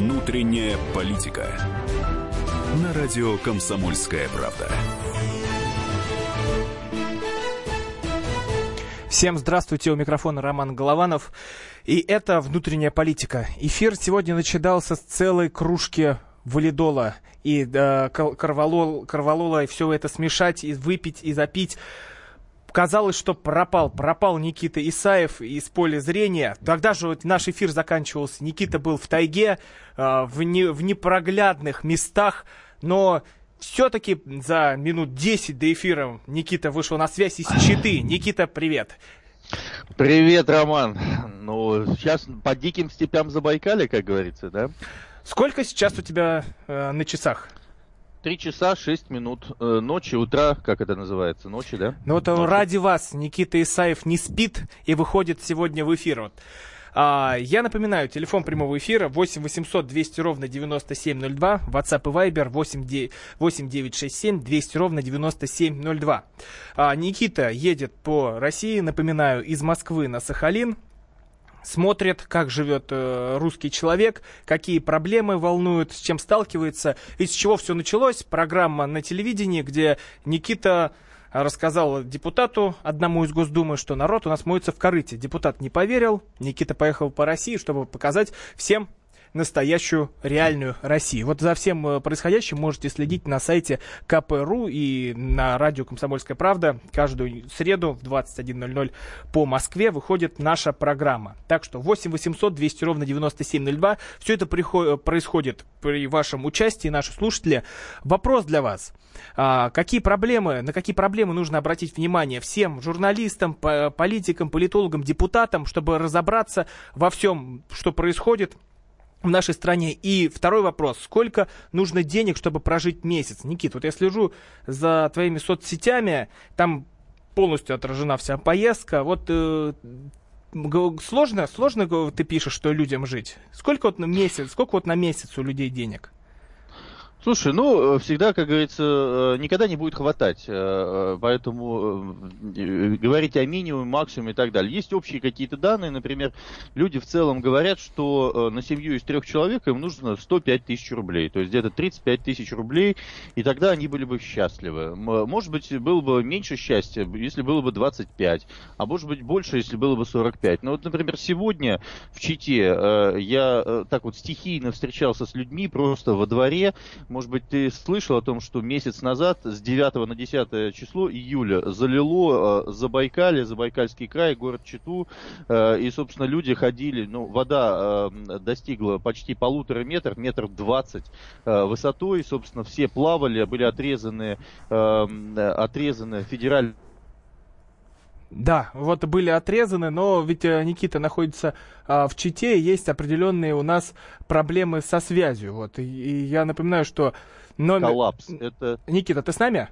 Внутренняя политика. На радио «Комсомольская правда». Всем здравствуйте, у микрофона Роман Голованов. И это «Внутренняя политика». Эфир сегодня начинался с целой кружки валидола и э, корвалол, корвалола, и все это смешать, и выпить, и запить казалось, что пропал. Пропал Никита Исаев из поля зрения. Тогда же вот наш эфир заканчивался. Никита был в тайге, э, в, не, в непроглядных местах, но все-таки за минут 10 до эфира Никита вышел на связь из Читы. Никита, привет. Привет, Роман. Ну, сейчас по диким степям Забайкали, как говорится, да? Сколько сейчас у тебя э, на часах? Три часа шесть минут э, ночи, утра, как это называется, ночи, да? Ну вот ночи. ради вас Никита Исаев не спит и выходит сегодня в эфир. Вот. А, я напоминаю, телефон прямого эфира 8 800 200 ровно 9702, WhatsApp и Viber 8, 8 967 200 ровно 9702. А, Никита едет по России, напоминаю, из Москвы на Сахалин, смотрят, как живет э, русский человек, какие проблемы волнуют, с чем сталкивается, из чего все началось. Программа на телевидении, где Никита рассказал депутату одному из Госдумы, что народ у нас моется в корыте. Депутат не поверил, Никита поехал по России, чтобы показать всем настоящую, реальную Россию. Вот за всем э, происходящим можете следить на сайте КПРУ и на радио «Комсомольская правда». Каждую среду в 21.00 по Москве выходит наша программа. Так что 8 800 200 ровно 9702. Все это происходит при вашем участии, наши слушатели. Вопрос для вас. А, какие проблемы, на какие проблемы нужно обратить внимание всем журналистам, политикам, политологам, депутатам, чтобы разобраться во всем, что происходит в нашей стране. И второй вопрос. Сколько нужно денег, чтобы прожить месяц? Никит, вот я слежу за твоими соцсетями, там полностью отражена вся поездка. Вот э, сложно, сложно ты пишешь, что людям жить? Сколько вот на месяц, сколько вот на месяц у людей денег? Слушай, ну, э, всегда, как говорится, э, никогда не будет хватать, э, поэтому говорить о минимуме, максимуме и так далее. Есть общие какие-то данные, например, люди в целом говорят, что на семью из трех человек им нужно 105 тысяч рублей, то есть где-то 35 тысяч рублей, и тогда они были бы счастливы. Может быть, было бы меньше счастья, если было бы 25, а может быть больше, если было бы 45. Но вот, например, сегодня в Чите я так вот стихийно встречался с людьми просто во дворе, может быть, ты слышал о том, что месяц назад, с 9 на 10 число июля, залило э, Забайкалье, Забайкальский край, город Читу, э, и, собственно, люди ходили, ну, вода э, достигла почти полутора метров, метр двадцать э, высотой, собственно, все плавали, были отрезаны, э, отрезаны федеральные да, вот были отрезаны, но ведь э, Никита находится а, в Чите, есть определенные у нас проблемы со связью. Вот, и, и я напоминаю, что номер... Коллапс. Это... Никита, ты с нами?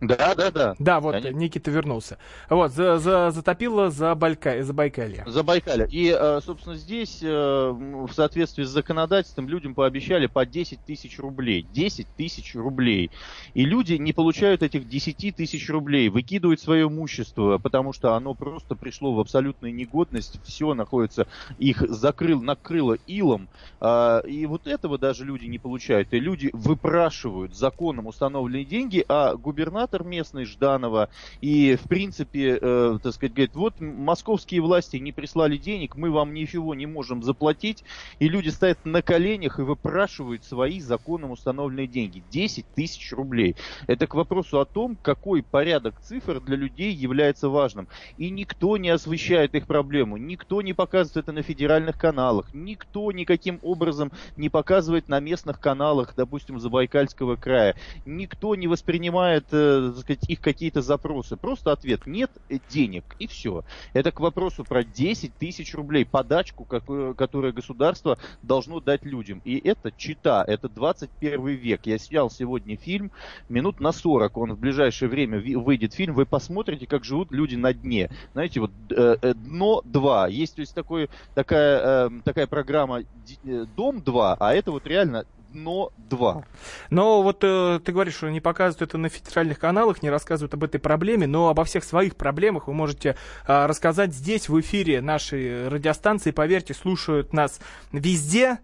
Да, да, да. Да, вот Конечно. Никита вернулся. Вот, за, за, затопило за, Байка, за Байкалье. За Байкалье. И, э, собственно, здесь э, в соответствии с законодательством людям пообещали по 10 тысяч рублей. 10 тысяч рублей. И люди не получают этих 10 тысяч рублей, выкидывают свое имущество, потому что оно просто пришло в абсолютную негодность, все находится, их закрыл, накрыло илом. А, и вот этого даже люди не получают. И люди выпрашивают законом установленные деньги, а губернатор губернатор местный Жданова, и, в принципе, э, так сказать, говорит, вот московские власти не прислали денег, мы вам ничего не можем заплатить, и люди стоят на коленях и выпрашивают свои законом установленные деньги. 10 тысяч рублей. Это к вопросу о том, какой порядок цифр для людей является важным. И никто не освещает их проблему, никто не показывает это на федеральных каналах, никто никаким образом не показывает на местных каналах, допустим, Забайкальского края, никто не воспринимает э, так сказать, их какие-то запросы. Просто ответ нет денег, и все. Это к вопросу про 10 тысяч рублей, подачку, которое государство должно дать людям. И это чита, это 21 век. Я снял сегодня фильм, минут на 40, он в ближайшее время выйдет фильм, вы посмотрите, как живут люди на дне. Знаете, вот э, э дно 2. Есть то есть такой, такая, э, такая программа э, Дом 2, а это вот реально одно-два. Но вот э, ты говоришь, что не показывают это на федеральных каналах, не рассказывают об этой проблеме, но обо всех своих проблемах вы можете э, рассказать здесь, в эфире нашей радиостанции. Поверьте, слушают нас везде,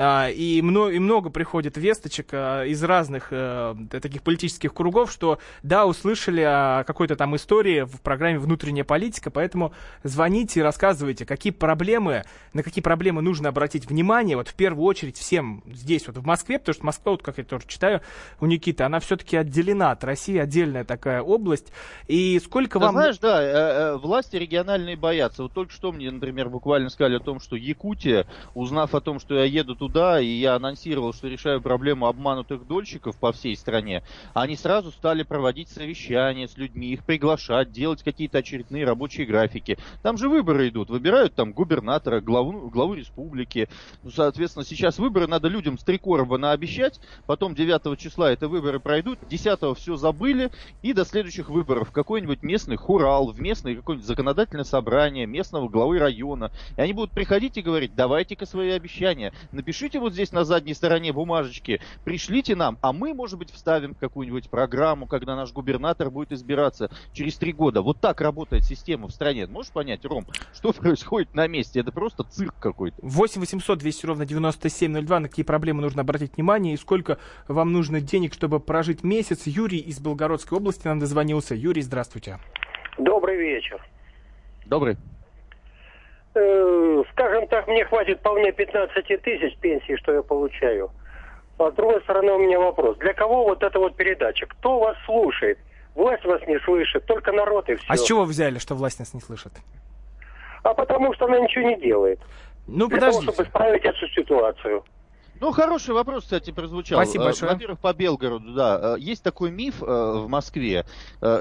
и, много, и много приходит весточек а, из разных э, таких политических кругов, что да, услышали о какой-то там истории в программе «Внутренняя политика», поэтому звоните и рассказывайте, какие проблемы, на какие проблемы нужно обратить внимание, вот в первую очередь всем здесь, вот в Москве, потому что Москва, вот как я тоже читаю у Никиты, она все-таки отделена от России, отдельная такая область, и сколько Ты вам... знаешь, да, э, э, власти региональные боятся. Вот только что мне, например, буквально сказали о том, что Якутия, узнав о том, что я еду туда, туда, и я анонсировал, что решаю проблему обманутых дольщиков по всей стране, они сразу стали проводить совещания с людьми, их приглашать, делать какие-то очередные рабочие графики. Там же выборы идут, выбирают там губернатора, главу, главу республики. Ну, соответственно, сейчас выборы надо людям с три короба наобещать, потом 9 числа это выборы пройдут, 10 все забыли, и до следующих выборов какой-нибудь местный хурал, в местное какое-нибудь законодательное собрание местного главы района. И они будут приходить и говорить, давайте-ка свои обещания, напишите напишите вот здесь на задней стороне бумажечки, пришлите нам, а мы, может быть, вставим какую-нибудь программу, когда наш губернатор будет избираться через три года. Вот так работает система в стране. Можешь понять, Ром, что происходит на месте? Это просто цирк какой-то. 8 800 200 ровно 9702. На какие проблемы нужно обратить внимание и сколько вам нужно денег, чтобы прожить месяц? Юрий из Белгородской области нам дозвонился. Юрий, здравствуйте. Добрый вечер. Добрый. Э, скажем так, мне хватит вполне 15 тысяч пенсии, что я получаю. А с другой стороны, у меня вопрос. Для кого вот эта вот передача? Кто вас слушает? Власть вас не слышит, только народ и все. А с чего взяли, что власть нас не слышит? А потому что она ничего не делает. Ну, Для подождите. того, чтобы исправить эту ситуацию. Ну, хороший вопрос, кстати, прозвучал. Спасибо Э, большое. Во-первых, по Белгороду, да. Э, Есть такой миф э, в Москве.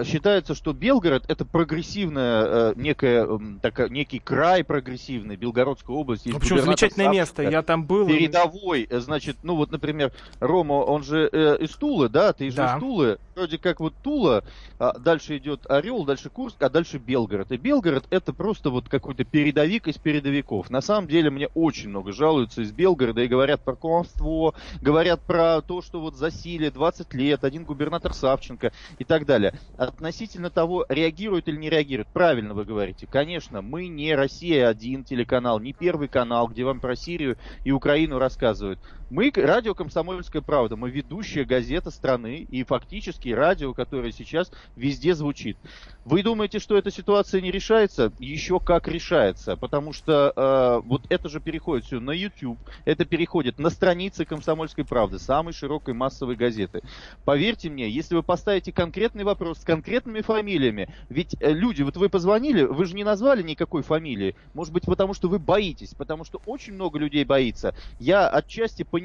Считается, что Белгород это прогрессивная, некая, такая, некий край прогрессивный, Белгородская область. Есть Ну, почему замечательное место? Савченко, Я там был. Передовой, значит, ну вот, например, Рома, он же э, из Тулы, да, ты же Да. из Тулы, вроде как вот Тула, а дальше идет Орел, дальше Курск, а дальше Белгород. И Белгород это просто вот какой-то передовик из передовиков. На самом деле мне очень много жалуются из Белгорода и говорят про кумовство, говорят про то, что вот засилие 20 лет, один губернатор Савченко и так далее. Относительно того, реагируют или не реагируют, правильно вы говорите. Конечно, мы не Россия-1 телеканал, не Первый канал, где вам про Сирию и Украину рассказывают. Мы радио «Комсомольская правда», мы ведущая газета страны и фактически радио, которое сейчас везде звучит. Вы думаете, что эта ситуация не решается? Еще как решается, потому что э, вот это же переходит все на YouTube, это переходит на страницы «Комсомольской правды», самой широкой массовой газеты. Поверьте мне, если вы поставите конкретный вопрос с конкретными фамилиями, ведь э, люди, вот вы позвонили, вы же не назвали никакой фамилии, может быть потому что вы боитесь, потому что очень много людей боится. Я отчасти понимаю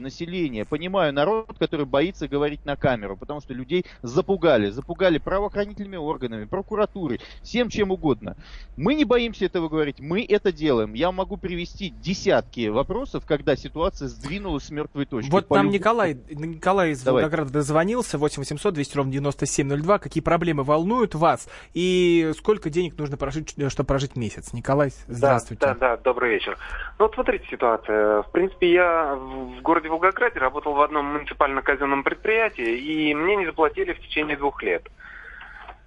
население, понимаю народ, который боится говорить на камеру, потому что людей запугали, запугали правоохранительными органами, прокуратурой, всем чем угодно. Мы не боимся этого говорить, мы это делаем. Я могу привести десятки вопросов, когда ситуация сдвинулась с мертвой точки. Вот По нам Николай, Николай из Давай. Волгограда дозвонился, 8 800 200 ровно 9702. Какие проблемы волнуют вас и сколько денег нужно прожить, чтобы прожить месяц? Николай, здравствуйте. Да, да, да, добрый вечер. Ну вот смотрите ситуация. В принципе, я в городе Волгограде работал в одном муниципально-казенном предприятии, и мне не заплатили в течение двух лет.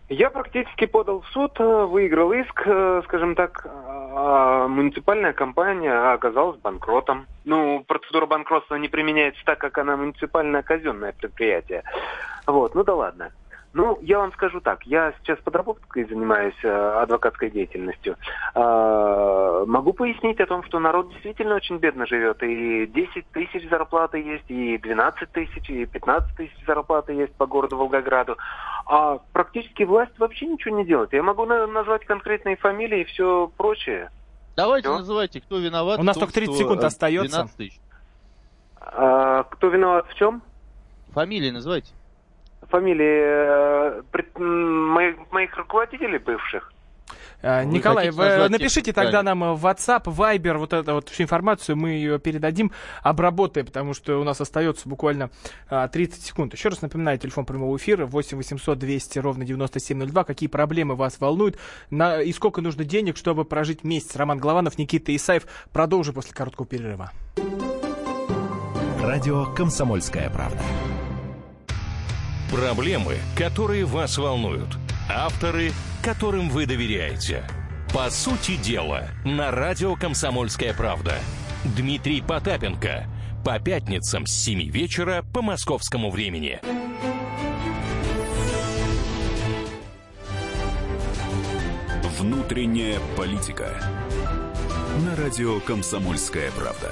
Я практически подал в суд, э, выиграл иск, э, скажем так, а муниципальная компания оказалась банкротом. Ну, процедура банкротства не применяется так, как она муниципальное казенное предприятие. Вот, ну да ладно. Ну, я вам скажу так, я сейчас подработкой занимаюсь э, адвокатской деятельностью. А, могу пояснить о том, что народ действительно очень бедно живет. И 10 тысяч зарплаты есть, и 12 тысяч, и 15 тысяч зарплаты есть по городу Волгограду. А практически власть вообще ничего не делает. Я могу на- назвать конкретные фамилии и все прочее. Давайте Всё. называйте, кто виноват. У нас том, только 30 что, секунд э, остается. 12 тысяч. А, кто виноват в чем? Фамилии называйте. Фамилии э, пред- моих, моих руководителей бывших. Э, Вы Николай, вы назвать напишите тех тогда специально? нам в WhatsApp, Viber, вот эту вот всю информацию, мы ее передадим, обработаем, потому что у нас остается буквально а, 30 секунд. Еще раз напоминаю, телефон прямого эфира 8 800 200 ровно 9702. Какие проблемы вас волнуют на, и сколько нужно денег, чтобы прожить месяц? Роман Голованов, Никита Исаев. Продолжим после короткого перерыва. Радио «Комсомольская правда». Проблемы, которые вас волнуют. Авторы, которым вы доверяете. По сути дела, на радио «Комсомольская правда». Дмитрий Потапенко. По пятницам с 7 вечера по московскому времени. Внутренняя политика. На радио «Комсомольская правда».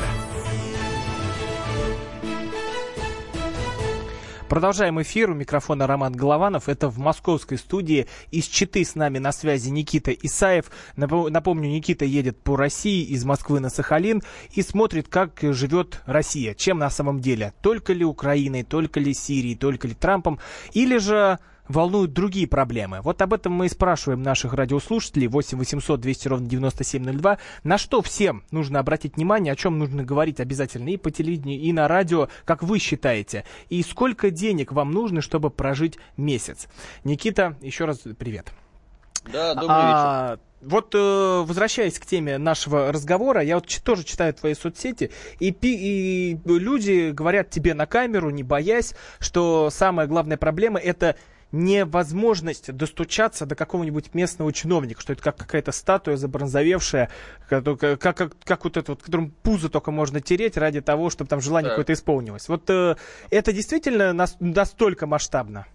Продолжаем эфир. У микрофона Роман Голованов. Это в московской студии. Из Читы с нами на связи Никита Исаев. Напомню, Никита едет по России из Москвы на Сахалин и смотрит, как живет Россия. Чем на самом деле? Только ли Украиной, только ли Сирией, только ли Трампом? Или же волнуют другие проблемы. Вот об этом мы и спрашиваем наших радиослушателей 8 800 200 ровно 9702. На что всем нужно обратить внимание, о чем нужно говорить обязательно и по телевидению, и на радио, как вы считаете? И сколько денег вам нужно, чтобы прожить месяц? Никита, еще раз привет. Да, добрый а, вечер. Вот э, возвращаясь к теме нашего разговора, я вот тоже читаю твои соцсети, и, и люди говорят тебе на камеру, не боясь, что самая главная проблема это невозможность достучаться до какого-нибудь местного чиновника, что это как какая-то статуя забронзовевшая, как, как, как, вот это вот, которым пузо только можно тереть ради того, чтобы там желание да. какое-то исполнилось. Вот э, это действительно нас, настолько масштабно?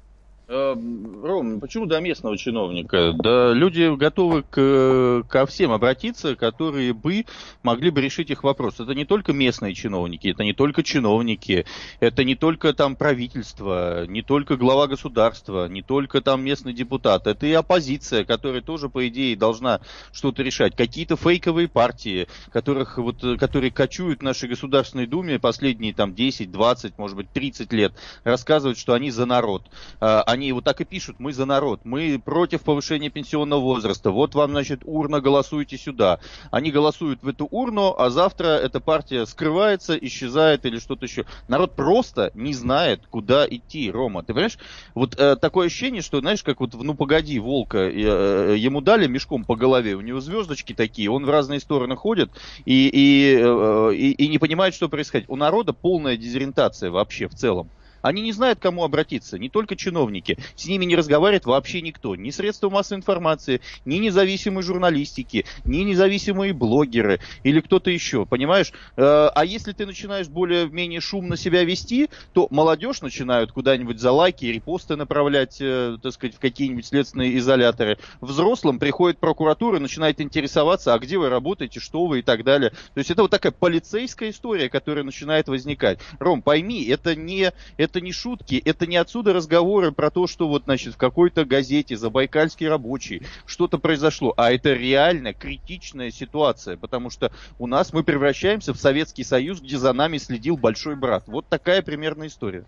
Эм, Ром, почему до местного чиновника? Да люди готовы к, ко всем обратиться, которые бы могли бы решить их вопрос. Это не только местные чиновники, это не только чиновники, это не только там правительство, не только глава государства, не только там местный депутат, это и оппозиция, которая тоже, по идее, должна что-то решать. Какие-то фейковые партии, которых, вот, которые кочуют в нашей Государственной Думе последние там 10, 20, может быть 30 лет, рассказывают, что они за народ а, они вот так и пишут, мы за народ, мы против повышения пенсионного возраста, вот вам, значит, урна, голосуйте сюда. Они голосуют в эту урну, а завтра эта партия скрывается, исчезает или что-то еще. Народ просто не знает, куда идти, Рома. Ты понимаешь? Вот э, такое ощущение, что, знаешь, как вот «Ну, погоди», Волка, э, э, ему дали мешком по голове, у него звездочки такие, он в разные стороны ходит и, и, э, и, и не понимает, что происходит. У народа полная дезориентация вообще в целом. Они не знают, кому обратиться, не только чиновники. С ними не разговаривает вообще никто. Ни средства массовой информации, ни независимые журналистики, ни независимые блогеры или кто-то еще, понимаешь? Э, а если ты начинаешь более-менее шумно себя вести, то молодежь начинают куда-нибудь за лайки репосты направлять, э, так сказать, в какие-нибудь следственные изоляторы. Взрослым приходит прокуратура и начинает интересоваться, а где вы работаете, что вы и так далее. То есть это вот такая полицейская история, которая начинает возникать. Ром, пойми, это не, это это не шутки, это не отсюда разговоры про то, что вот, значит, в какой-то газете «Забайкальский рабочий» что-то произошло, а это реально критичная ситуация, потому что у нас мы превращаемся в Советский Союз, где за нами следил большой брат. Вот такая примерная история.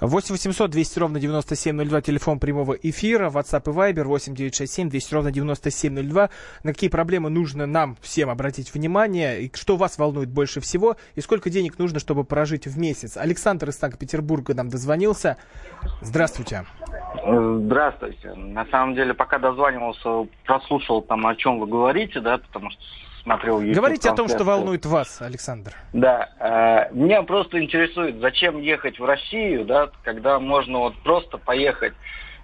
8 800 200 ровно 9702, телефон прямого эфира, WhatsApp и Viber 8 967 200 ровно 9702. На какие проблемы нужно нам всем обратить внимание, и что вас волнует больше всего, и сколько денег нужно, чтобы прожить в месяц. Александр из Санкт-Петербурга нам дозвонился. Здравствуйте. Здравствуйте. На самом деле, пока дозванивался, прослушал там, о чем вы говорите, да, потому что смотрел YouTube Говорите о том, что волнует вас, Александр. Да. Э, меня просто интересует, зачем ехать в Россию, да, когда можно вот просто поехать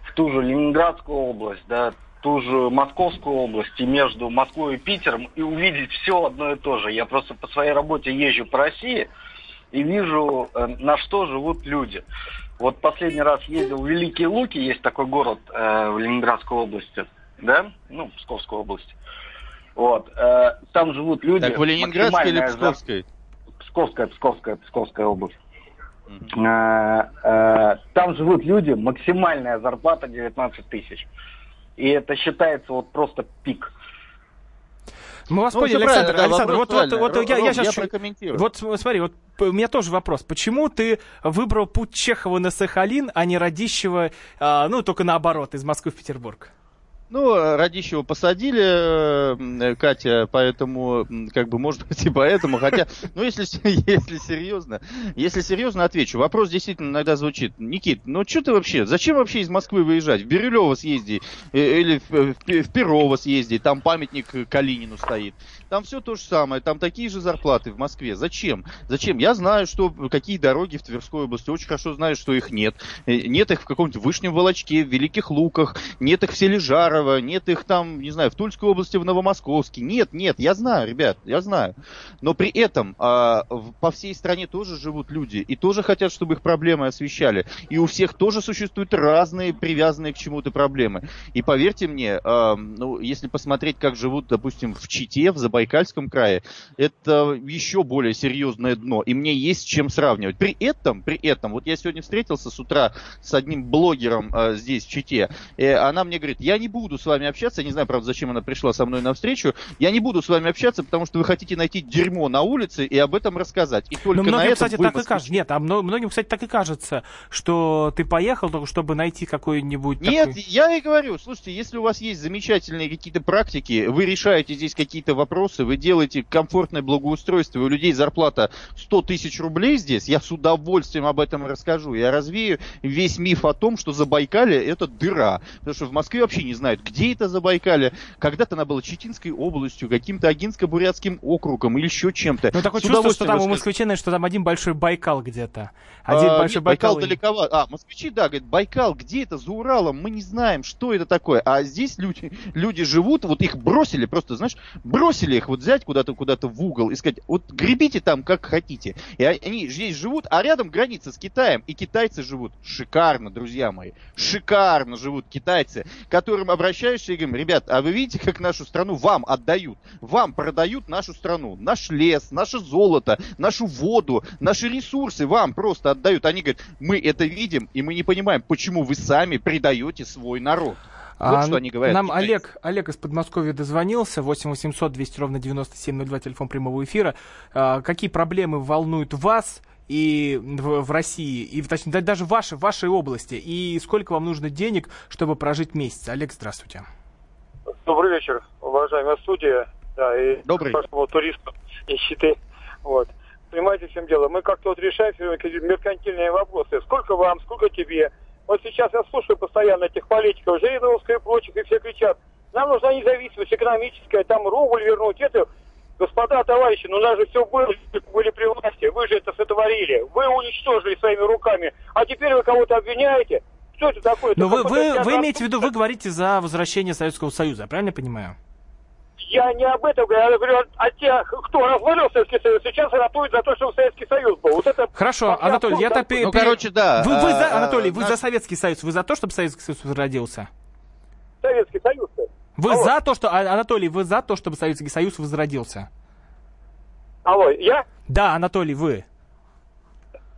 в ту же Ленинградскую область, да, ту же Московскую область и между Москвой и Питером и увидеть все одно и то же. Я просто по своей работе езжу по России и вижу, э, на что живут люди. Вот последний раз ездил в Великие Луки, есть такой город э, в Ленинградской области, да, ну, Псковской области. Вот. Э, там живут люди... Так, в Ленинградской или Псковской? Псковская, Псковская, Псковская область. Э, э, там живут люди, максимальная зарплата 19 тысяч. И это считается вот просто пик. Мы вас ну, поняли, Александр. Александр, вот, вот, вот, вот я, я сейчас... Я вот смотри, вот у меня тоже вопрос. Почему ты выбрал путь Чехова на Сахалин, а не Радищева, а, ну, только наоборот, из Москвы в Петербург? Ну, Радищева посадили, э, Катя, поэтому, как бы, может быть, и поэтому, хотя, ну, если, если серьезно, если серьезно, отвечу. Вопрос действительно иногда звучит. Никит, ну, что ты вообще, зачем вообще из Москвы выезжать? В Бирюлево съезди, э, или в, в Перово съезди, там памятник Калинину стоит. Там все то же самое, там такие же зарплаты в Москве. Зачем? Зачем? Я знаю, что какие дороги в Тверской области, очень хорошо знаю, что их нет. Э, нет их в каком-нибудь Вышнем Волочке, в Великих Луках, нет их в Сележарово, нет их там, не знаю, в Тульской области, в Новомосковске. Нет, нет, я знаю, ребят, я знаю. Но при этом а, по всей стране тоже живут люди и тоже хотят, чтобы их проблемы освещали. И у всех тоже существуют разные привязанные к чему-то проблемы. И поверьте мне, а, ну, если посмотреть, как живут, допустим, в Чите, в Забайкальском крае, это еще более серьезное дно, и мне есть с чем сравнивать. При этом, при этом, вот я сегодня встретился с утра с одним блогером э, здесь, в Чите, и она мне говорит, я не буду с вами общаться, я не знаю, правда, зачем она пришла со мной на встречу, я не буду с вами общаться, потому что вы хотите найти дерьмо на улице и об этом рассказать. И только Но многим, на этом кстати, так и кажется. Нет, а многим, кстати, так и кажется, что ты поехал только чтобы найти какой-нибудь... Нет, такой... я и говорю, слушайте, если у вас есть замечательные какие-то практики, вы решаете здесь какие-то вопросы, вы делаете комфортное благоустройство, у людей зарплата 100 тысяч рублей здесь, я с удовольствием об этом расскажу. Я развею весь миф о том, что Забайкалье это дыра. Потому что в Москве вообще не знают, где это Забайкалье. Когда-то она была Читинской областью, каким-то Агинско-Бурятским округом или еще чем-то. Ну, такое чувство, что там у москвичей, что там один большой Байкал где-то. Один а, большой нет, Байкал. Байкал далековато. А, москвичи, да, говорят, Байкал, где это, за Уралом, мы не знаем, что это такое. А здесь люди, люди живут, вот их бросили, просто, знаешь, бросили их вот взять куда-то куда-то в угол и сказать, вот гребите там как хотите. И они здесь живут, а рядом граница с Китаем, и китайцы живут шикарно, друзья мои, шикарно живут китайцы, которым обращаешься и говорим, ребят, а вы видите, как нашу страну вам отдают, вам продают нашу страну, наш лес, наше золото, нашу воду, наши ресурсы вам просто отдают. Они говорят, мы это видим, и мы не понимаем, почему вы сами предаете свой народ. Вот а, что они говорят. Нам Олег, Олег из Подмосковья дозвонился, 8 800 200 ровно 9702, телефон прямого эфира. А, какие проблемы волнуют вас и в, в России, и точнее, даже в вашей, в вашей области, и сколько вам нужно денег, чтобы прожить месяц? Олег, здравствуйте. Добрый вечер, уважаемая студия. Да, и Добрый. Вашего туриста нищеты. Вот. Понимаете, в чем дело? Мы как-то вот решаем меркантильные вопросы. Сколько вам, сколько тебе? Вот сейчас я слушаю постоянно этих политиков, Жириновского и прочих, и все кричат, нам нужна независимость экономическая, там рубль вернуть, это... Господа, товарищи, ну у нас же все было, были при власти, вы же это сотворили, вы уничтожили своими руками, а теперь вы кого-то обвиняете. Что это такое? Но вы, вы, вы имеете в виду, вы говорите за возвращение Советского Союза, я правильно понимаю? Я не об этом говорю, я говорю о тех, кто развалил Советский Союз, сейчас ратует за то, что Советский Союз был. Вот это Хорошо, Анатолий, я так... Ну, короче, да. Вы, вы за, а, Анатолий, вы за Советский Союз, вы за то, чтобы Советский Союз возродился? Советский Союз -то. Вы Алло. за то, что... А, Анатолий, вы за то, чтобы Советский Союз возродился? Алло, я? Да, Анатолий, вы.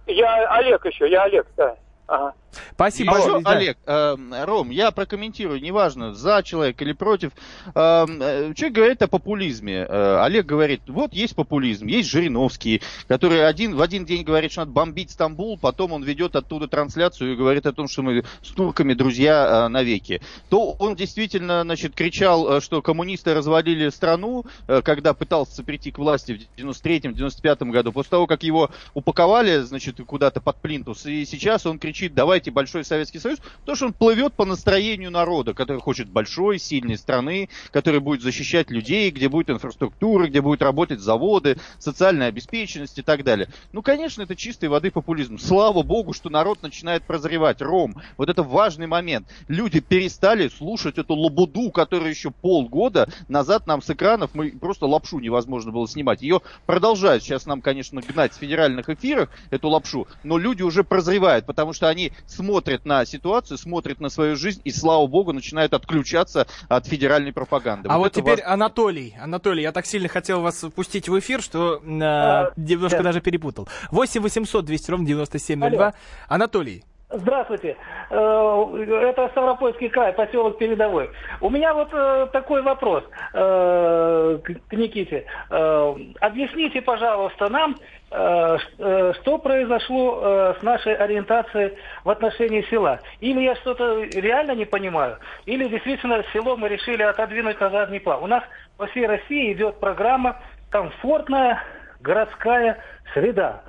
Я Олег еще, я Олег, да. Ага. Спасибо. Большое, да. Олег, э, Ром, я прокомментирую, неважно, за человека или против. Э, э, человек говорит о популизме. Э, Олег говорит, вот есть популизм, есть Жириновский, который один, в один день говорит, что надо бомбить Стамбул, потом он ведет оттуда трансляцию и говорит о том, что мы с турками друзья э, навеки. То он действительно, значит, кричал, э, что коммунисты развалили страну, э, когда пытался прийти к власти в 93-95 году, после того, как его упаковали, значит, куда-то под плинтус, и сейчас он кричит, давайте давайте большой Советский Союз, потому что он плывет по настроению народа, который хочет большой, сильной страны, который будет защищать людей, где будет инфраструктура, где будет работать заводы, социальная обеспеченность и так далее. Ну, конечно, это чистой воды популизм. Слава богу, что народ начинает прозревать. Ром, вот это важный момент. Люди перестали слушать эту лабуду, которая еще полгода назад нам с экранов, мы просто лапшу невозможно было снимать. Ее продолжают сейчас нам, конечно, гнать в федеральных эфирах, эту лапшу, но люди уже прозревают, потому что они смотрят на ситуацию, смотрят на свою жизнь и, слава богу, начинают отключаться от федеральной пропаганды. А вот, вот теперь вас... Анатолий. Анатолий, я так сильно хотел вас впустить в эфир, что э, немножко да. даже перепутал. 8 800 200 ровно 9702. Алло. Анатолий, Здравствуйте. Э, это Ставропольский край, поселок Передовой. У меня вот э, такой вопрос э, к Никите. Объясните, пожалуйста, нам, что произошло с нашей ориентацией в отношении села. Или я что-то реально не понимаю, или действительно село мы решили отодвинуть на задний план. У нас по всей России идет программа «Комфортная городская среда».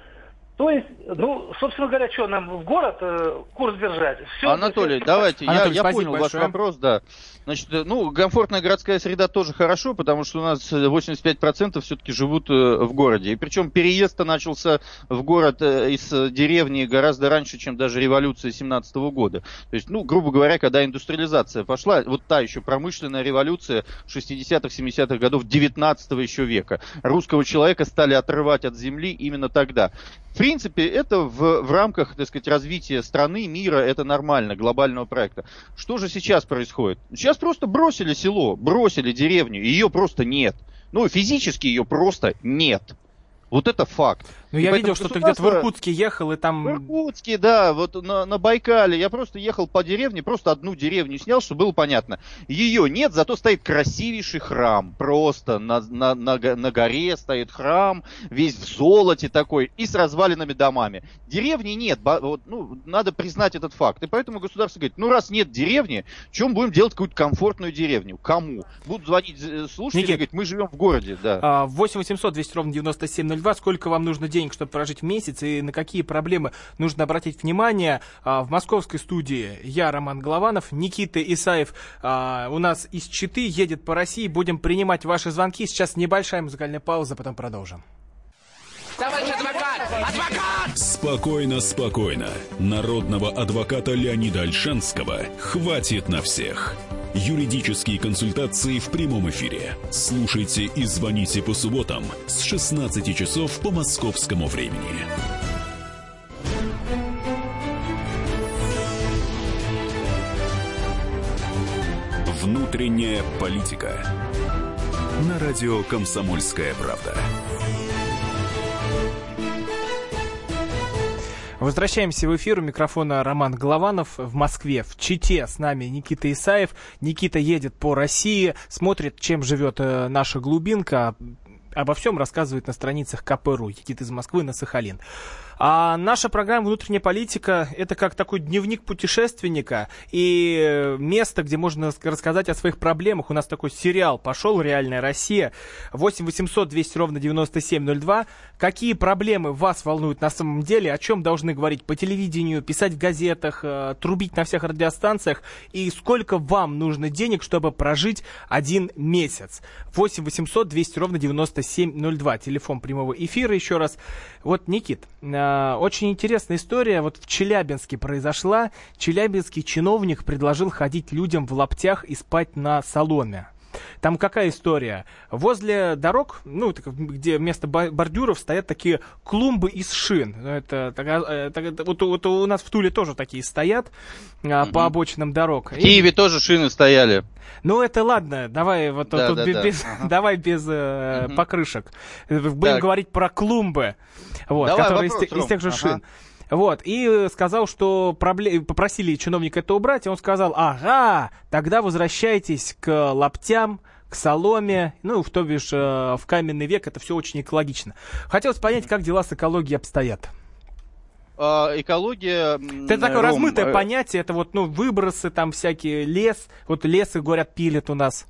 То есть, ну, собственно говоря, что нам в город э, курс держать? Все, Анатолий, все... давайте, Анатолий, я, я понял большое. ваш вопрос, да. Значит, э, ну, комфортная городская среда тоже хорошо, потому что у нас 85% все-таки живут э, в городе. И причем переезд начался в город э, из деревни гораздо раньше, чем даже революция 17 года. То есть, ну, грубо говоря, когда индустриализация пошла, вот та еще промышленная революция 60-х, 70-х годов 19 еще века. Русского человека стали отрывать от земли именно тогда. В принципе, это в, в рамках, так сказать, развития страны, мира, это нормально, глобального проекта. Что же сейчас происходит? Сейчас просто бросили село, бросили деревню, ее просто нет. Ну, физически ее просто нет. Вот это факт. Ну, я видел, что ты где-то в Иркутске ехал, и там... В Иркутске, да, вот на, на Байкале. Я просто ехал по деревне, просто одну деревню снял, чтобы было понятно. Ее нет, зато стоит красивейший храм. Просто на, на, на, на горе стоит храм, весь в золоте такой, и с разваленными домами. Деревни нет, вот, ну, надо признать этот факт. И поэтому государство говорит, ну, раз нет деревни, чем будем делать какую-то комфортную деревню? Кому? Будут звонить слушатели и говорить, мы живем в городе, да. 8 800 200 ровно 9702, сколько вам нужно денег, чтобы прожить месяц, и на какие проблемы нужно обратить внимание. А, в московской студии я, Роман Голованов, Никита Исаев а, у нас из Читы едет по России. Будем принимать ваши звонки. Сейчас небольшая музыкальная пауза, потом продолжим. Товарищ адвокат! Адвокат! Спокойно, спокойно. Народного адвоката Леонида Альшанского хватит на всех. Юридические консультации в прямом эфире. Слушайте и звоните по субботам с 16 часов по московскому времени. Внутренняя политика. На радио «Комсомольская правда». Возвращаемся в эфир. У микрофона Роман Голованов в Москве. В Чите с нами Никита Исаев. Никита едет по России, смотрит, чем живет э, наша глубинка. Обо всем рассказывает на страницах КПРУ. Едет из Москвы на Сахалин. А наша программа «Внутренняя политика» — это как такой дневник путешественника и место, где можно рассказать о своих проблемах. У нас такой сериал пошел «Реальная Россия». 8 800 200 ровно 9702. Какие проблемы вас волнуют на самом деле? О чем должны говорить по телевидению, писать в газетах, э, трубить на всех радиостанциях? И сколько вам нужно денег, чтобы прожить один месяц? 8 800 200 ровно 9702. Телефон прямого эфира еще раз. Вот, Никит, э, очень интересная история. Вот в Челябинске произошла. Челябинский чиновник предложил ходить людям в лаптях и спать на соломе. Там какая история? Возле дорог, ну, где вместо бордюров стоят такие клумбы из шин. Это, это, это вот, вот у нас в Туле тоже такие стоят а, по обочинам дорог. В Киеве И... тоже шины стояли. Ну это ладно, давай вот да, тут да, без, да. Ага. давай без э, угу. покрышек. Будем так. говорить про клумбы, вот, давай, которые вопрос, из, из тех же ага. шин. Вот, и сказал, что проблем... попросили чиновника это убрать, и он сказал, ага, тогда возвращайтесь к лаптям, к соломе, ну, в то бишь, э, в каменный век, это все очень экологично. Хотелось понять, как дела с экологией обстоят а, экология... Это такое Ром, размытое э, понятие, это вот, ну, выбросы, там всякие лес, вот лесы, говорят, пилят у нас.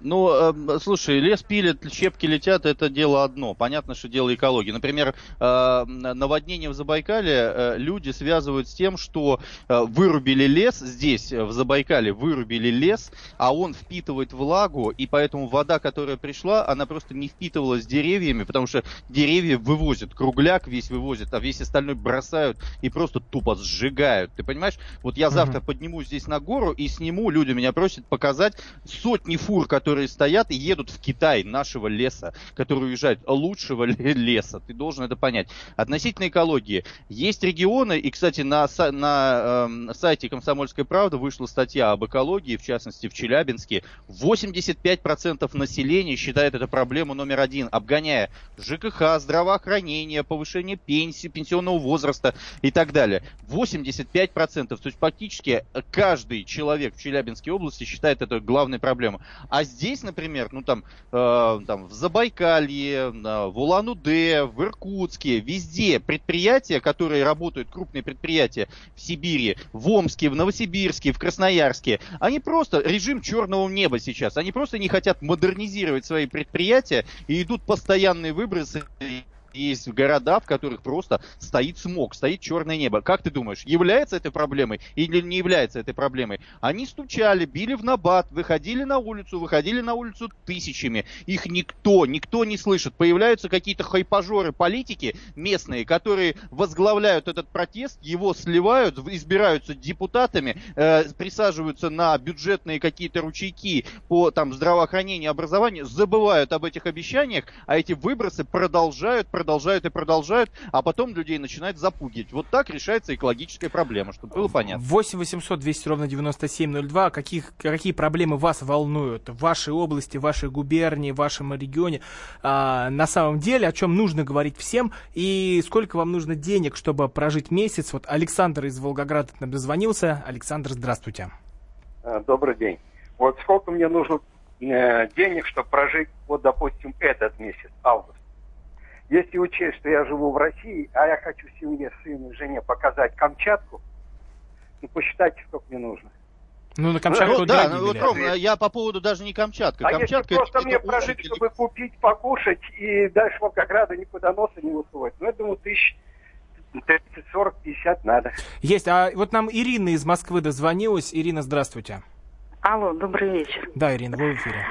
Ну, э, слушай, лес пилит, щепки летят, это дело одно. Понятно, что дело экологии. Например, э, наводнение в Забайкале э, люди связывают с тем, что э, вырубили лес здесь, в Забайкале, вырубили лес, а он впитывает влагу, и поэтому вода, которая пришла, она просто не впитывалась деревьями, потому что деревья вывозят, кругляк весь вывозят, а весь остальной бросают и просто тупо сжигают. Ты понимаешь? Вот я завтра uh-huh. поднимусь здесь на гору и сниму, люди меня просят показать сотни фур, которые которые стоят и едут в Китай нашего леса, которые уезжают лучшего леса. Ты должен это понять. Относительно экологии. Есть регионы, и, кстати, на, на э, сайте «Комсомольская правда» вышла статья об экологии, в частности, в Челябинске. 85% населения считает это проблему номер один, обгоняя ЖКХ, здравоохранение, повышение пенсии, пенсионного возраста и так далее. 85%. То есть практически каждый человек в Челябинской области считает это главной проблемой. А здесь, например, ну там, э, там в Забайкалье, в Улан-Удэ, в Иркутске, везде предприятия, которые работают, крупные предприятия в Сибири, в Омске, в Новосибирске, в Красноярске, они просто, режим черного неба сейчас, они просто не хотят модернизировать свои предприятия и идут постоянные выбросы есть города, в которых просто стоит смог, стоит черное небо. Как ты думаешь, является этой проблемой или не является этой проблемой? Они стучали, били в набат, выходили на улицу, выходили на улицу тысячами. Их никто, никто не слышит. Появляются какие-то хайпажоры политики местные, которые возглавляют этот протест, его сливают, избираются депутатами, э, присаживаются на бюджетные какие-то ручейки по там здравоохранению, образованию, забывают об этих обещаниях, а эти выбросы продолжают, продолжают продолжают и продолжают, а потом людей начинает запугивать. Вот так решается экологическая проблема, чтобы было понятно. 8 800 200 ровно 9702. Каких, какие проблемы вас волнуют в вашей области, в вашей губернии, в вашем регионе? А, на самом деле, о чем нужно говорить всем и сколько вам нужно денег, чтобы прожить месяц? Вот Александр из Волгограда нам дозвонился. Александр, здравствуйте. А, добрый день. Вот сколько мне нужно э, денег, чтобы прожить, вот, допустим, этот месяц, август? Если учесть, что я живу в России, а я хочу семье, сыну и жене показать Камчатку, ну посчитайте, сколько мне нужно. Ну, на Камчатку ну, да, ну, вот, Ром, я по поводу даже не Камчатка. А Камчатка если просто это, мне прожить, очень... чтобы купить, покушать и дальше Волгограда никуда носа не высовывать, ну, я думаю, тысяч 30, 40, 50 надо. Есть. А вот нам Ирина из Москвы дозвонилась. Ирина, здравствуйте. Алло, добрый вечер. Да, Ирина, вы в эфире.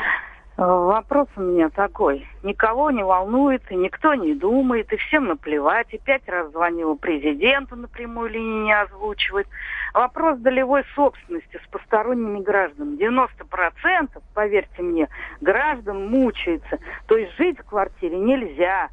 Вопрос у меня такой. Никого не волнует, и никто не думает, и всем наплевать. И пять раз звонила президенту на прямую линию не озвучивает. Вопрос долевой собственности с посторонними гражданами. 90%, поверьте мне, граждан мучается. То есть жить в квартире нельзя.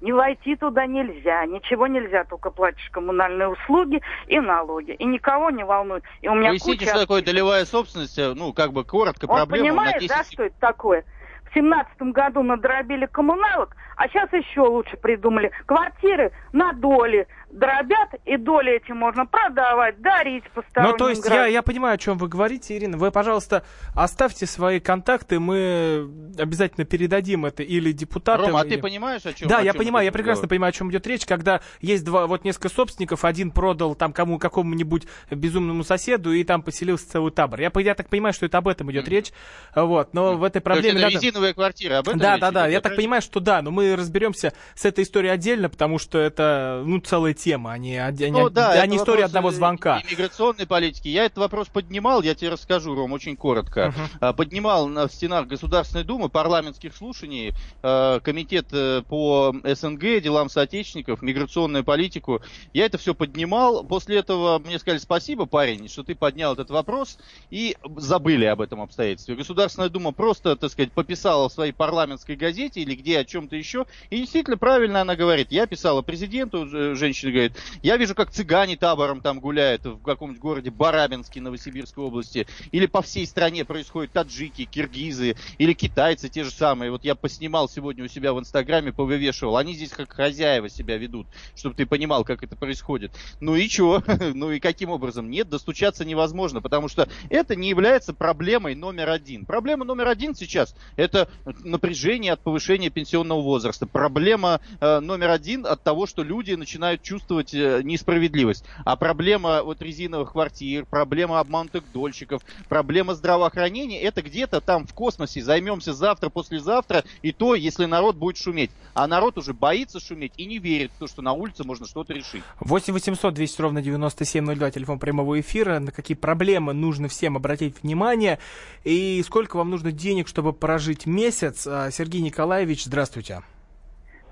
Не войти туда нельзя, ничего нельзя, только платишь коммунальные услуги и налоги. И никого не волнует. И у меня Поясните, куча... что такое долевая собственность, э, ну, как бы коротко, Он проблема. понимает, 10... да, что это такое? В семнадцатом году надробили коммуналок, а сейчас еще лучше придумали. Квартиры на доли дробят, и доли эти можно продавать, дарить посторонним Ну, то есть я, я понимаю, о чем вы говорите, Ирина. Вы, пожалуйста, оставьте свои контакты, мы обязательно передадим это или депутатам. Рома, или... а ты понимаешь, о чем Да, о я чем понимаю, я прекрасно понимаю, о чем идет речь, когда есть два, вот несколько собственников, один продал там кому какому-нибудь безумному соседу, и там поселился целый табор. Я, я так понимаю, что это об этом идет mm-hmm. речь, вот, но mm-hmm. в этой проблеме... То есть это надо... резиновая квартира, об этом Да, да, да, я так понимаю, что да, но мы разберемся с этой историей отдельно, потому что это, ну, целая тема, а не, а ну, не, да, а не история одного звонка. Иммиграционной политики. Я этот вопрос поднимал, я тебе расскажу, Ром, очень коротко. Uh-huh. Поднимал на стенах Государственной Думы парламентских слушаний а, комитет э, по СНГ, делам соотечественников, миграционную политику. Я это все поднимал. После этого мне сказали спасибо, парень, что ты поднял этот вопрос и забыли об этом обстоятельстве. Государственная Дума просто, так сказать, пописала в своей парламентской газете или где о чем-то еще. И действительно правильно она говорит. Я писала президенту, женщина говорит, я вижу, как цыгане табором там гуляют в каком-нибудь городе Барабинске Новосибирской области. Или по всей стране происходят таджики, киргизы или китайцы те же самые. Вот я поснимал сегодня у себя в Инстаграме, повывешивал. Они здесь как хозяева себя ведут, чтобы ты понимал, как это происходит. Ну и что? ну и каким образом? Нет, достучаться невозможно, потому что это не является проблемой номер один. Проблема номер один сейчас – это напряжение от повышения пенсионного возраста. Проблема э, номер один от того, что люди начинают чувствовать э, несправедливость. А проблема вот резиновых квартир, проблема обманутых дольщиков, проблема здравоохранения, это где-то там в космосе. Займемся завтра, послезавтра, и то, если народ будет шуметь. А народ уже боится шуметь и не верит в то, что на улице можно что-то решить. 8 800 200 ровно 9702, телефон прямого эфира. На какие проблемы нужно всем обратить внимание? И сколько вам нужно денег, чтобы прожить месяц? А, Сергей Николаевич, здравствуйте.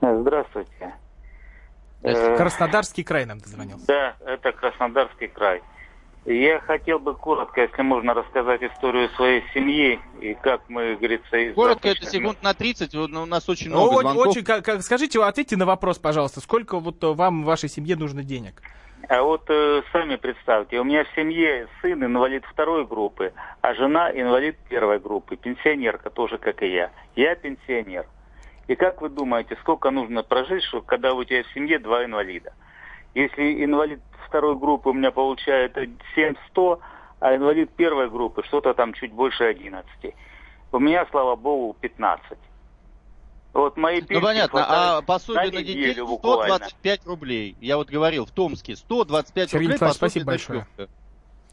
Здравствуйте. Краснодарский край нам дозвонился. Да, это Краснодарский край. Я хотел бы коротко, если можно, рассказать историю своей семьи и как мы, говорится, из Коротко, это секунд на 30, вот, ну, у нас очень Ну, много о- звонков. очень, как, как- скажите, ответьте на вопрос, пожалуйста, сколько вот э, вам, вашей семье нужно денег? А вот э, сами представьте, у меня в семье сын инвалид второй группы, а жена инвалид первой группы, пенсионерка тоже, как и я. Я пенсионер. И как вы думаете, сколько нужно прожить, что, когда у тебя в семье два инвалида? Если инвалид второй группы у меня получает 700, а инвалид первой группы что-то там чуть больше 11. У меня, слава богу, 15. Вот мои Ну понятно, а пособие на неделю детей буквально. 125 рублей. Я вот говорил, в Томске 125 Сергей рублей Николаевич, пособие спасибо на большое. ребенка.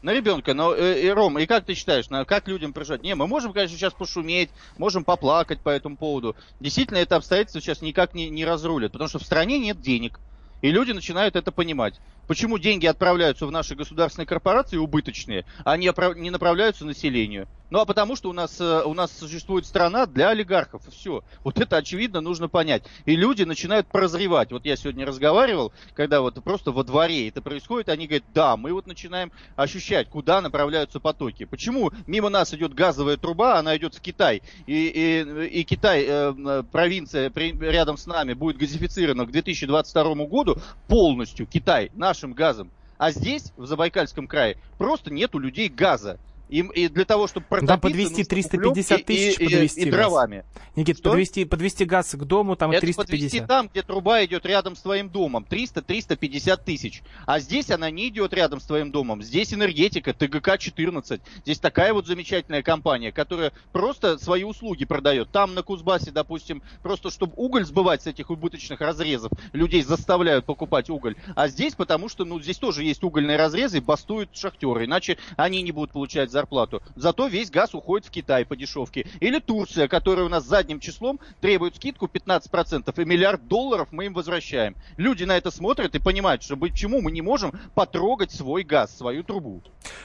На ребенка, но э, и, Ром, и как ты считаешь, на, как людям прожить? Не, мы можем, конечно, сейчас пошуметь, можем поплакать по этому поводу. Действительно, это обстоятельство сейчас никак не, не разрулят, потому что в стране нет денег. И люди начинают это понимать. Почему деньги отправляются в наши государственные корпорации убыточные, а не, не направляются населению? Ну а потому что у нас, э, у нас существует страна для олигархов. Все. Вот это очевидно нужно понять. И люди начинают прозревать. Вот я сегодня разговаривал, когда вот просто во дворе это происходит, они говорят, да, мы вот начинаем ощущать, куда направляются потоки. Почему мимо нас идет газовая труба, она идет в Китай, и, и, и Китай, э, э, провинция при- рядом с нами, будет газифицирована к 2022 году полностью, Китай, нашим газом. А здесь, в Забайкальском крае, просто нету людей газа. Им, и для того, чтобы Там протопиться, подвести нужно 350 углем тысяч и, и- подвести и газ. дровами. Никит, Что? подвести, подвести газ к дому, там и Это подвести 350. там, где труба идет рядом с твоим домом. 300-350 тысяч. А здесь она не идет рядом с твоим домом. Здесь энергетика, ТГК-14. Здесь такая вот замечательная компания, которая просто свои услуги продает. Там на Кузбассе, допустим, просто чтобы уголь сбывать с этих убыточных разрезов, людей заставляют покупать уголь. А здесь потому что, ну, здесь тоже есть угольные разрезы, и бастуют шахтеры. Иначе они не будут получать зарплату. Зато весь газ уходит в Китай по дешевке. Или Турция, которая у нас задним числом требует скидку 15%, и миллиард долларов мы им возвращаем. Люди на это смотрят и понимают, что почему мы не можем потрогать свой газ, свою трубу.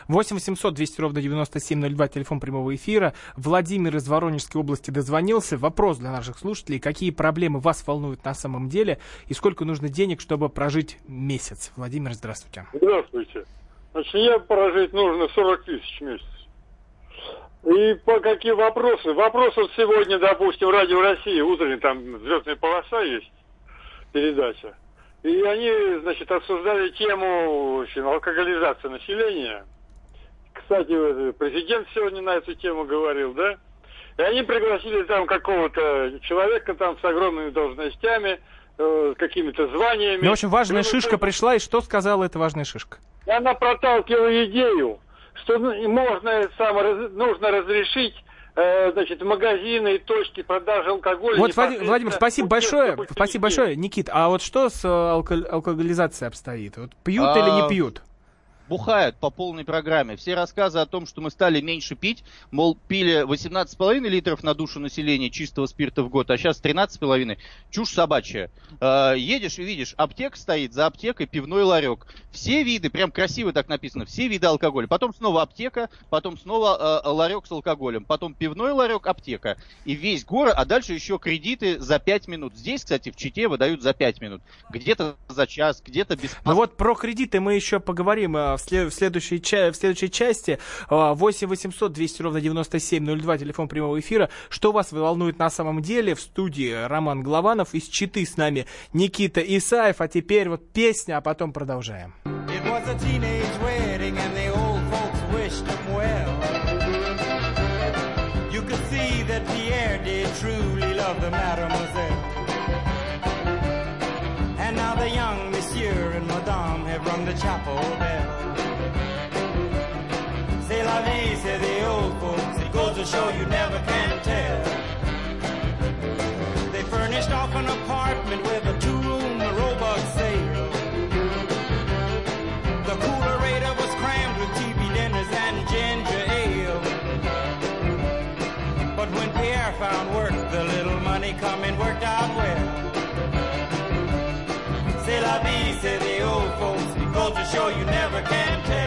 8 800 200 ровно 9702, телефон прямого эфира. Владимир из Воронежской области дозвонился. Вопрос для наших слушателей. Какие проблемы вас волнуют на самом деле? И сколько нужно денег, чтобы прожить месяц? Владимир, здравствуйте. Здравствуйте. Значит, мне прожить нужно 40 тысяч в месяц. И по какие вопросы? Вопросы вот сегодня, допустим, Радио России, утренняя там звездная полоса есть, передача. И они, значит, обсуждали тему общем, алкоголизации населения. Кстати, президент сегодня на эту тему говорил, да? И они пригласили там какого-то человека там с огромными должностями, э, какими-то званиями. Ну, в общем, важная И он шишка пришла, и что сказала эта важная шишка? И она проталкивала идею, что ну, можно раз- нужно разрешить э, значит, магазины и точки продажи алкоголя. Вот, Владимир, спасибо большое. Спасибо большое. Никит, а вот что с э, алко- алкоголизацией обстоит? Вот пьют А, или не пьют? Бухают по полной программе. Все рассказы о том, что мы стали меньше пить, мол, пили 18,5 литров на душу населения чистого спирта в год, а сейчас 13,5. Чушь собачья. Э, едешь и видишь, аптека стоит, за аптекой пивной ларек. Все виды, прям красиво так написано, все виды алкоголя. Потом снова аптека, потом снова э, ларек с алкоголем, потом пивной ларек, аптека. И весь город, а дальше еще кредиты за 5 минут. Здесь, кстати, в Чите выдают за 5 минут. Где-то за час, где-то без Ну вот про кредиты мы еще поговорим э, в, след- в следующей, в следующей части. Э, 8 800 200 ровно 9702, телефон прямого эфира. Что вас волнует на самом деле? В студии Роман Голованов, из Читы с нами Никита Исаев. А теперь вот песня, а потом продолжаем. It was a teenage wedding and the old folks wished him well. You could see that Pierre did truly love the mademoiselle. And now the young monsieur and madame have rung the chapel bell. Show you never can tell. They furnished off an apartment with a two-room robot sale. The coolerator was crammed with TV dinners and ginger ale. But when Pierre found work, the little money coming worked out well. C'est la vie, say the old folks, because to show you never can tell.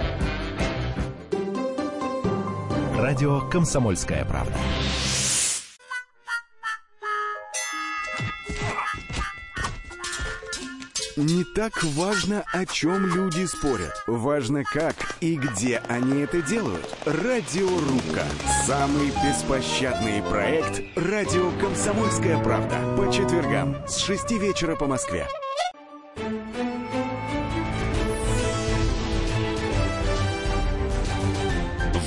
Радио «Комсомольская правда». Не так важно, о чем люди спорят. Важно, как и где они это делают. Радиорубка. Самый беспощадный проект «Радио Комсомольская правда». По четвергам с 6 вечера по Москве.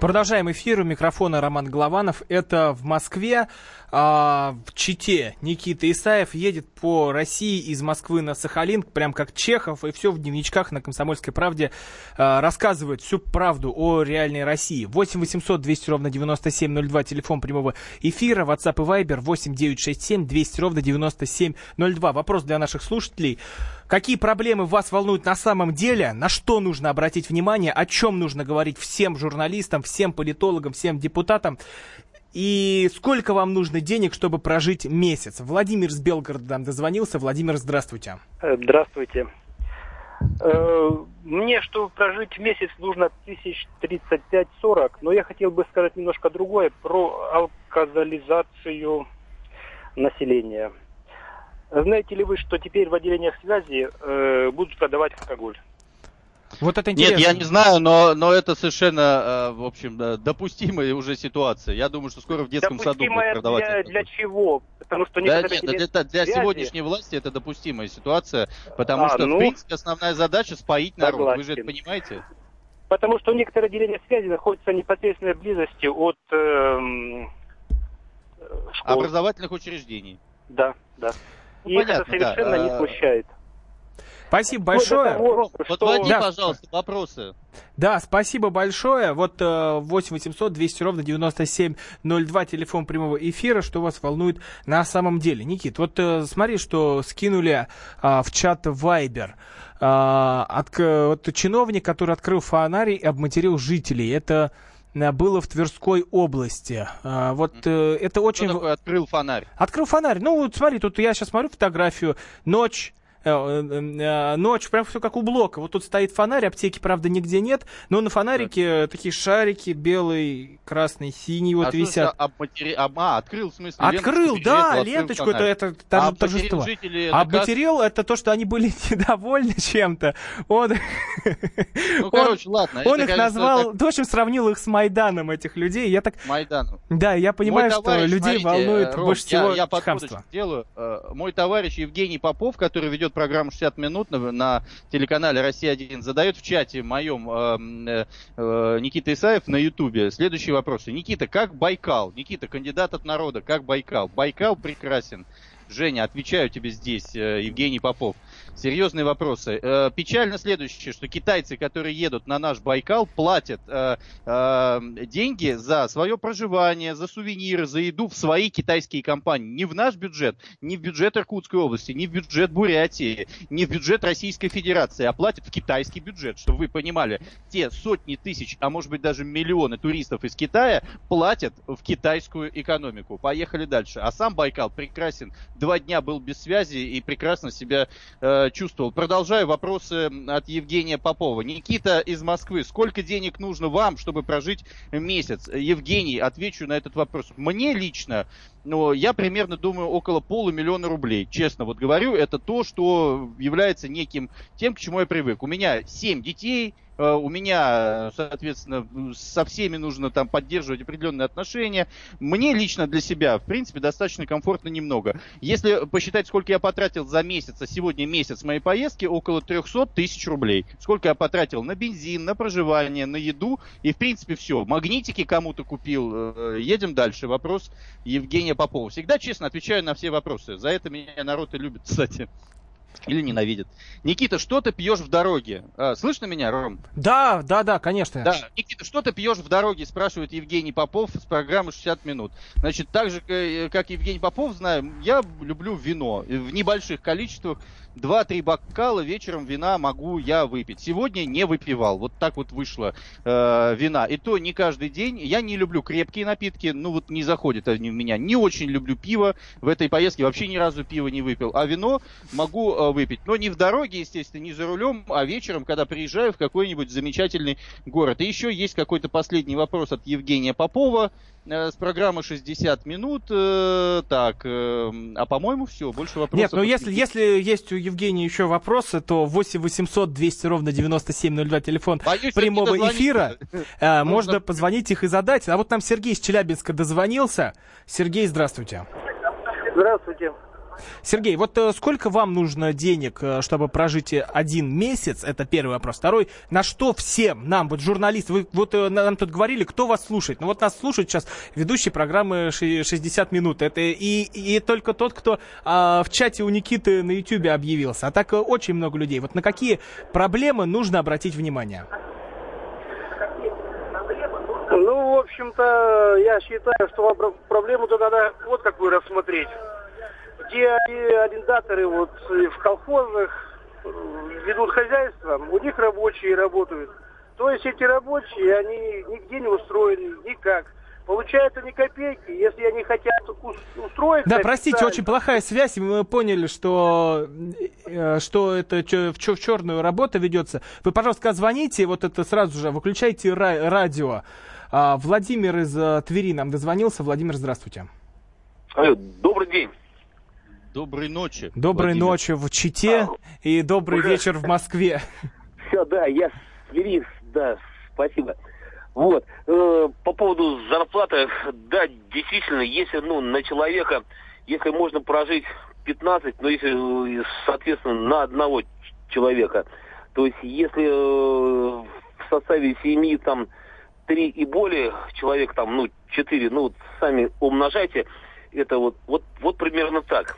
Продолжаем эфир. У микрофона Роман Голованов. Это в Москве, а, в Чите. Никита Исаев едет по России из Москвы на Сахалин, прям как Чехов, и все в дневничках на «Комсомольской правде» а, рассказывает всю правду о реальной России. 8 800 200 ровно 9702, телефон прямого эфира, WhatsApp и Viber 8 967 200 ровно 9702. Вопрос для наших слушателей. Какие проблемы вас волнуют на самом деле? На что нужно обратить внимание? О чем нужно говорить всем журналистам, всем политологам, всем депутатам? И сколько вам нужно денег, чтобы прожить месяц? Владимир с Белгорода нам дозвонился. Владимир, здравствуйте. Э, Здравствуйте. Э, Мне, чтобы прожить месяц, нужно тысяч 35-40, но я хотел бы сказать немножко другое про алкозализацию населения. Знаете ли вы, что теперь в отделениях связи э, будут продавать алкоголь? Вот это Нет, я не знаю, но, но это совершенно, э, в общем, допустимая уже ситуация. Я думаю, что скоро в детском саду будут продавать. для, для чего? Потому что Да некоторые нет, это для связи- сегодняшней власти это допустимая ситуация, потому А, что, ну, в принципе, основная задача споить народ. Вы же это согласен. понимаете? Потому что некоторые отделения связи находятся в непосредственной близости от эм, э, школ. Образовательных учреждений. Да, да. Ну, И их это понятно, да. совершенно не А, смущает. Спасибо до большое. того, Вот что- вводи, Да. пожалуйста, вопросы. Да, спасибо большое. Вот э, 8 800 200 ровно 9702, телефон прямого эфира, что вас волнует на самом деле. Никит, вот э, смотри, что скинули а, в чат Viber. А, от, вот чиновник, который открыл фонарь и обматерил жителей. Это э, было в Тверской области. А, вот э, это очень... Кто такой открыл фонарь? Открыл фонарь. Ну, вот смотри, тут я сейчас смотрю фотографию. Ночь. Э, э, э, Ночь, прям все как у блока. Вот тут стоит фонарь, аптеки, правда, нигде нет, но на фонарике э, такие шарики белый, красный, синий вот а висят. за обматери- об- А, открыл, в смысле, Открыл, ленточку да, ленточку, это, это А торж- обматерил торжество. жителей это А как? обматерил это то, что они были недовольны чем-то. Он, Ну, короче, ладно. он это, их назвал, так в общем, сравнил их с Майданом, этих людей. Я так, Майданом. да, я понимаю, что людей волнует больше всего я, я делаю. Мой товарищ Евгений Попов, который ведет программу 60 минут на, на телеканале «Россия-1», задает в чате моем э, э, Никита Исаев на Ютубе следующие вопросы. Никита, как Байкал? Никита, кандидат от народа, как Байкал? Байкал прекрасен. Женя, отвечаю тебе здесь, э, Евгений Попов. Серьезные вопросы. Э, Печально следующее, что китайцы, которые едут на наш Байкал, платят э, э, деньги за свое проживание, за сувениры, за еду в свои китайские компании. Не в наш бюджет, не в бюджет Иркутской области, не в бюджет Бурятии, не в бюджет Российской Федерации, а платят в китайский бюджет. Чтобы вы понимали, те сотни тысяч, а может быть даже миллионы туристов из Китая платят в китайскую экономику. Поехали дальше. А сам Байкал прекрасен. Два дня был без связи и прекрасно себя чувствовал. Продолжаю вопросы от Евгения Попова. Никита из Москвы. Сколько денег нужно вам, чтобы прожить месяц? Евгений, отвечу на этот вопрос. Мне лично, ну, я примерно думаю около полумиллиона рублей. Честно вот говорю, это то, что является неким тем, к чему я привык. У меня семь детей, у меня, соответственно, со всеми нужно там поддерживать определенные отношения. Мне лично для себя, в принципе, достаточно комфортно немного. Если посчитать, сколько я потратил за месяц, а сегодня месяц моей поездки, около 300 тысяч рублей. Сколько я потратил на бензин, на проживание, на еду, и, в принципе, все. Магнитики кому-то купил. Э, едем дальше. Вопрос Евгения Попова. Всегда честно отвечаю на все вопросы. За это меня народ и любит, кстати. Или ненавидит. Никита, что ты пьешь в дороге? А, слышно меня, Ром? Да, да, да, конечно. Да, Никита, что ты пьешь в дороге, спрашивает Евгений Попов с программы 60 минут. Значит, так же, э, как Евгений Попов, знаю, я люблю вино в небольших количествах. Два-три бокала вечером вина могу я выпить. Сегодня не выпивал. Вот так вот вышло э, вина. И то не каждый день. Я не люблю крепкие напитки. Ну вот не заходят они в меня. Не очень люблю пиво. В этой поездке вообще ни разу пива не выпил. А вино могу выпить. Но не в дороге, естественно, не за рулем, а вечером, когда приезжаю в какой-нибудь замечательный город. И еще есть какой-то последний вопрос от Евгения Попова э, с программы 60 минут. Э, так, э, а по-моему все, больше вопросов. Нет, ну если, если есть у Евгения еще вопросы, то 8 800 200 ровно 9702 телефон Боюсь, прямого эфира. Э, Можно позвонить их и задать. А вот нам Сергей из Челябинска дозвонился. Сергей, здравствуйте. Здравствуйте. Сергей, вот э, сколько вам нужно денег, э, чтобы прожить э, один месяц? Это первый вопрос. Второй, на что всем нам, вот журналисты, вы вот нам тут говорили, кто вас слушает? Ну вот нас слушают сейчас ведущие программы ши- 60 минут. Это и, и только тот, кто а, в чате у Никиты на YouTube объявился. А так очень много людей. Вот на какие проблемы нужно обратить внимание? Ну, в общем-то, я считаю, что про- проблему-то надо вот какую рассмотреть. Где арендаторы вот э, в колхозах э, ведут хозяйство, у них рабочие работают. То есть эти рабочие, они нигде не устроены, никак. Получают они копейки, если они хотят ус- устроиться... Да, простите, очень плохая связь. и Мы поняли, что, э, что это в, черную работа ведется. Вы, пожалуйста, звоните, вот это сразу же, выключайте ра- радио. А, Владимир из э, Твери нам дозвонился. Владимир, здравствуйте. Добрый день. Доброй ночи. Доброй Владимир. ночи в Чите и добрый Уже- вечер в Москве. Все, да, я с Твери, да, спасибо. Вот, э, по поводу зарплаты, да, действительно, если, ну, на человека, если можно прожить 15, но если, э, соответственно, на одного человека, то есть если э, в составе семьи там три и более человек, там, ну, четыре, ну, вот сами умножайте, это вот, вот, вот примерно так.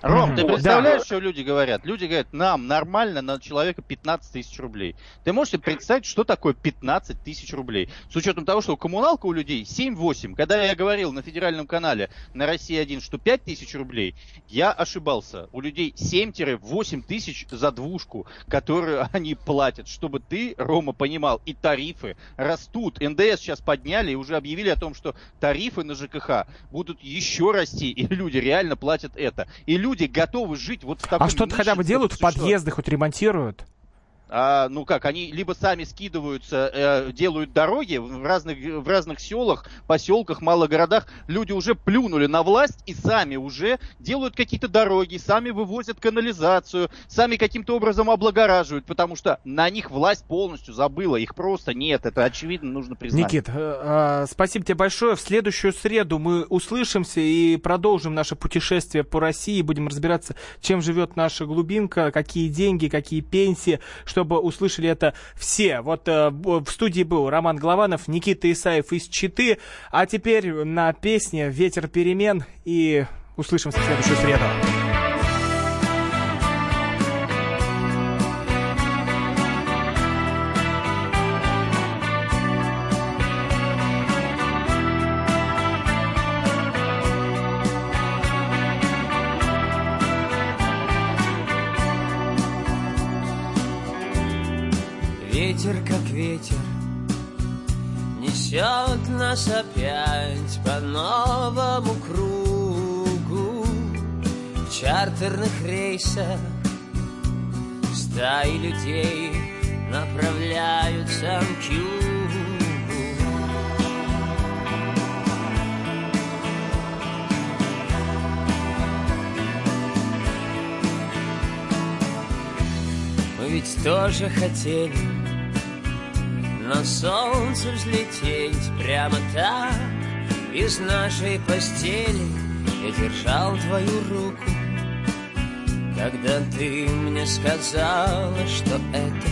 Ром, ты представляешь, Да. что люди говорят? Люди говорят, нам нормально на человека 15 тысяч рублей. Ты можешь себе представить, что такое 15 тысяч рублей? С учетом того, что коммуналка у людей 7-8. Когда я говорил на федеральном канале на России 1, что 5 тысяч рублей, я ошибался. У людей 7-8 тысяч за двушку, которую они платят. Чтобы ты, Рома, понимал, и тарифы растут. НДС сейчас подняли и уже объявили о том, что тарифы на ЖКХ будут еще расти, и люди реально платят это. И люди готовы жить вот в таком А что-то хотя бы делают в что- подъезды, хоть ремонтируют? А, ну как, они либо сами скидываются, э, делают дороги в разных, в разных селах, поселках, малых городах. Люди уже плюнули на власть и сами уже делают какие-то дороги, сами вывозят канализацию, сами каким-то образом облагораживают, потому что на них власть полностью забыла, их просто нет. Это очевидно, нужно признать. Никит, э, э, спасибо тебе большое. В следующую среду мы услышимся и продолжим наше путешествие по России. Будем разбираться, чем живет наша глубинка, какие деньги, какие пенсии, чтобы услышали это все. Вот э, в студии был Роман Голованов, Никита Исаев из Читы. А теперь на песне «Ветер перемен» и услышимся в следующую среду. Ветер, как ветер, несет нас опять по новому кругу. В чартерных рейсах стаи людей направляются к югу. Мы ведь тоже хотели на солнце взлететь прямо так. Из нашей постели я держал твою руку. Когда ты мне сказала, что это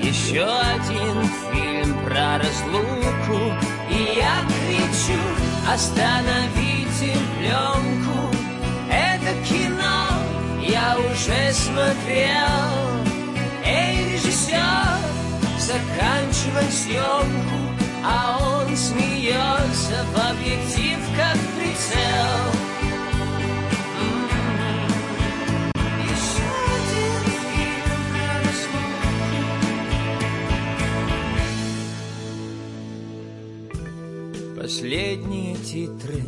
Еще один фильм про разлуку И я кричу, остановите пленку! Это кино я уже смотрел. Эй, режиссер, заканчивай съемку А он смеется в объектив, как прицел. М-м-м. Последние титры.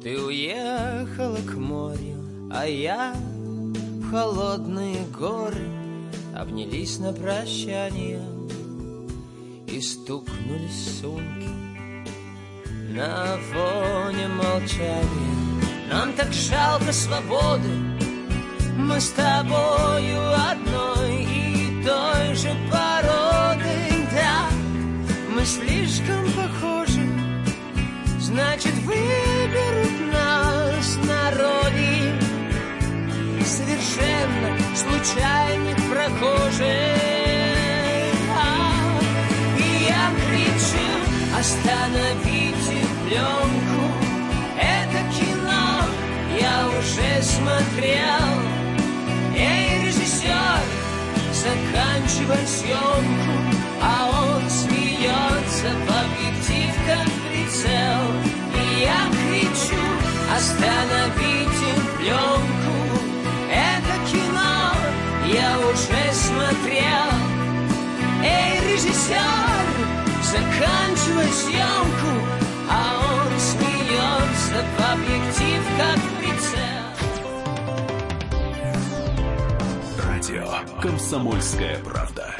Ты уехала к морю, а я в холодные горы Обнялись на прощание И стукнулись сумки. На фоне молчания Нам так жалко свободы. Мы с тобою одной и той же породы. Да, мы слишком похожи Значит, выберут нас народе Совершенно случайных прохожих. А, И я кричу, остановите пленку Это кино я уже смотрел Эй, режиссер, заканчивай съемку А он смеется в объектив, как прицел. И я кричу, остановите пленку смотрел Эй, режиссер, заканчивай съемку А он смеется в объектив, как прицел Радио «Комсомольская правда».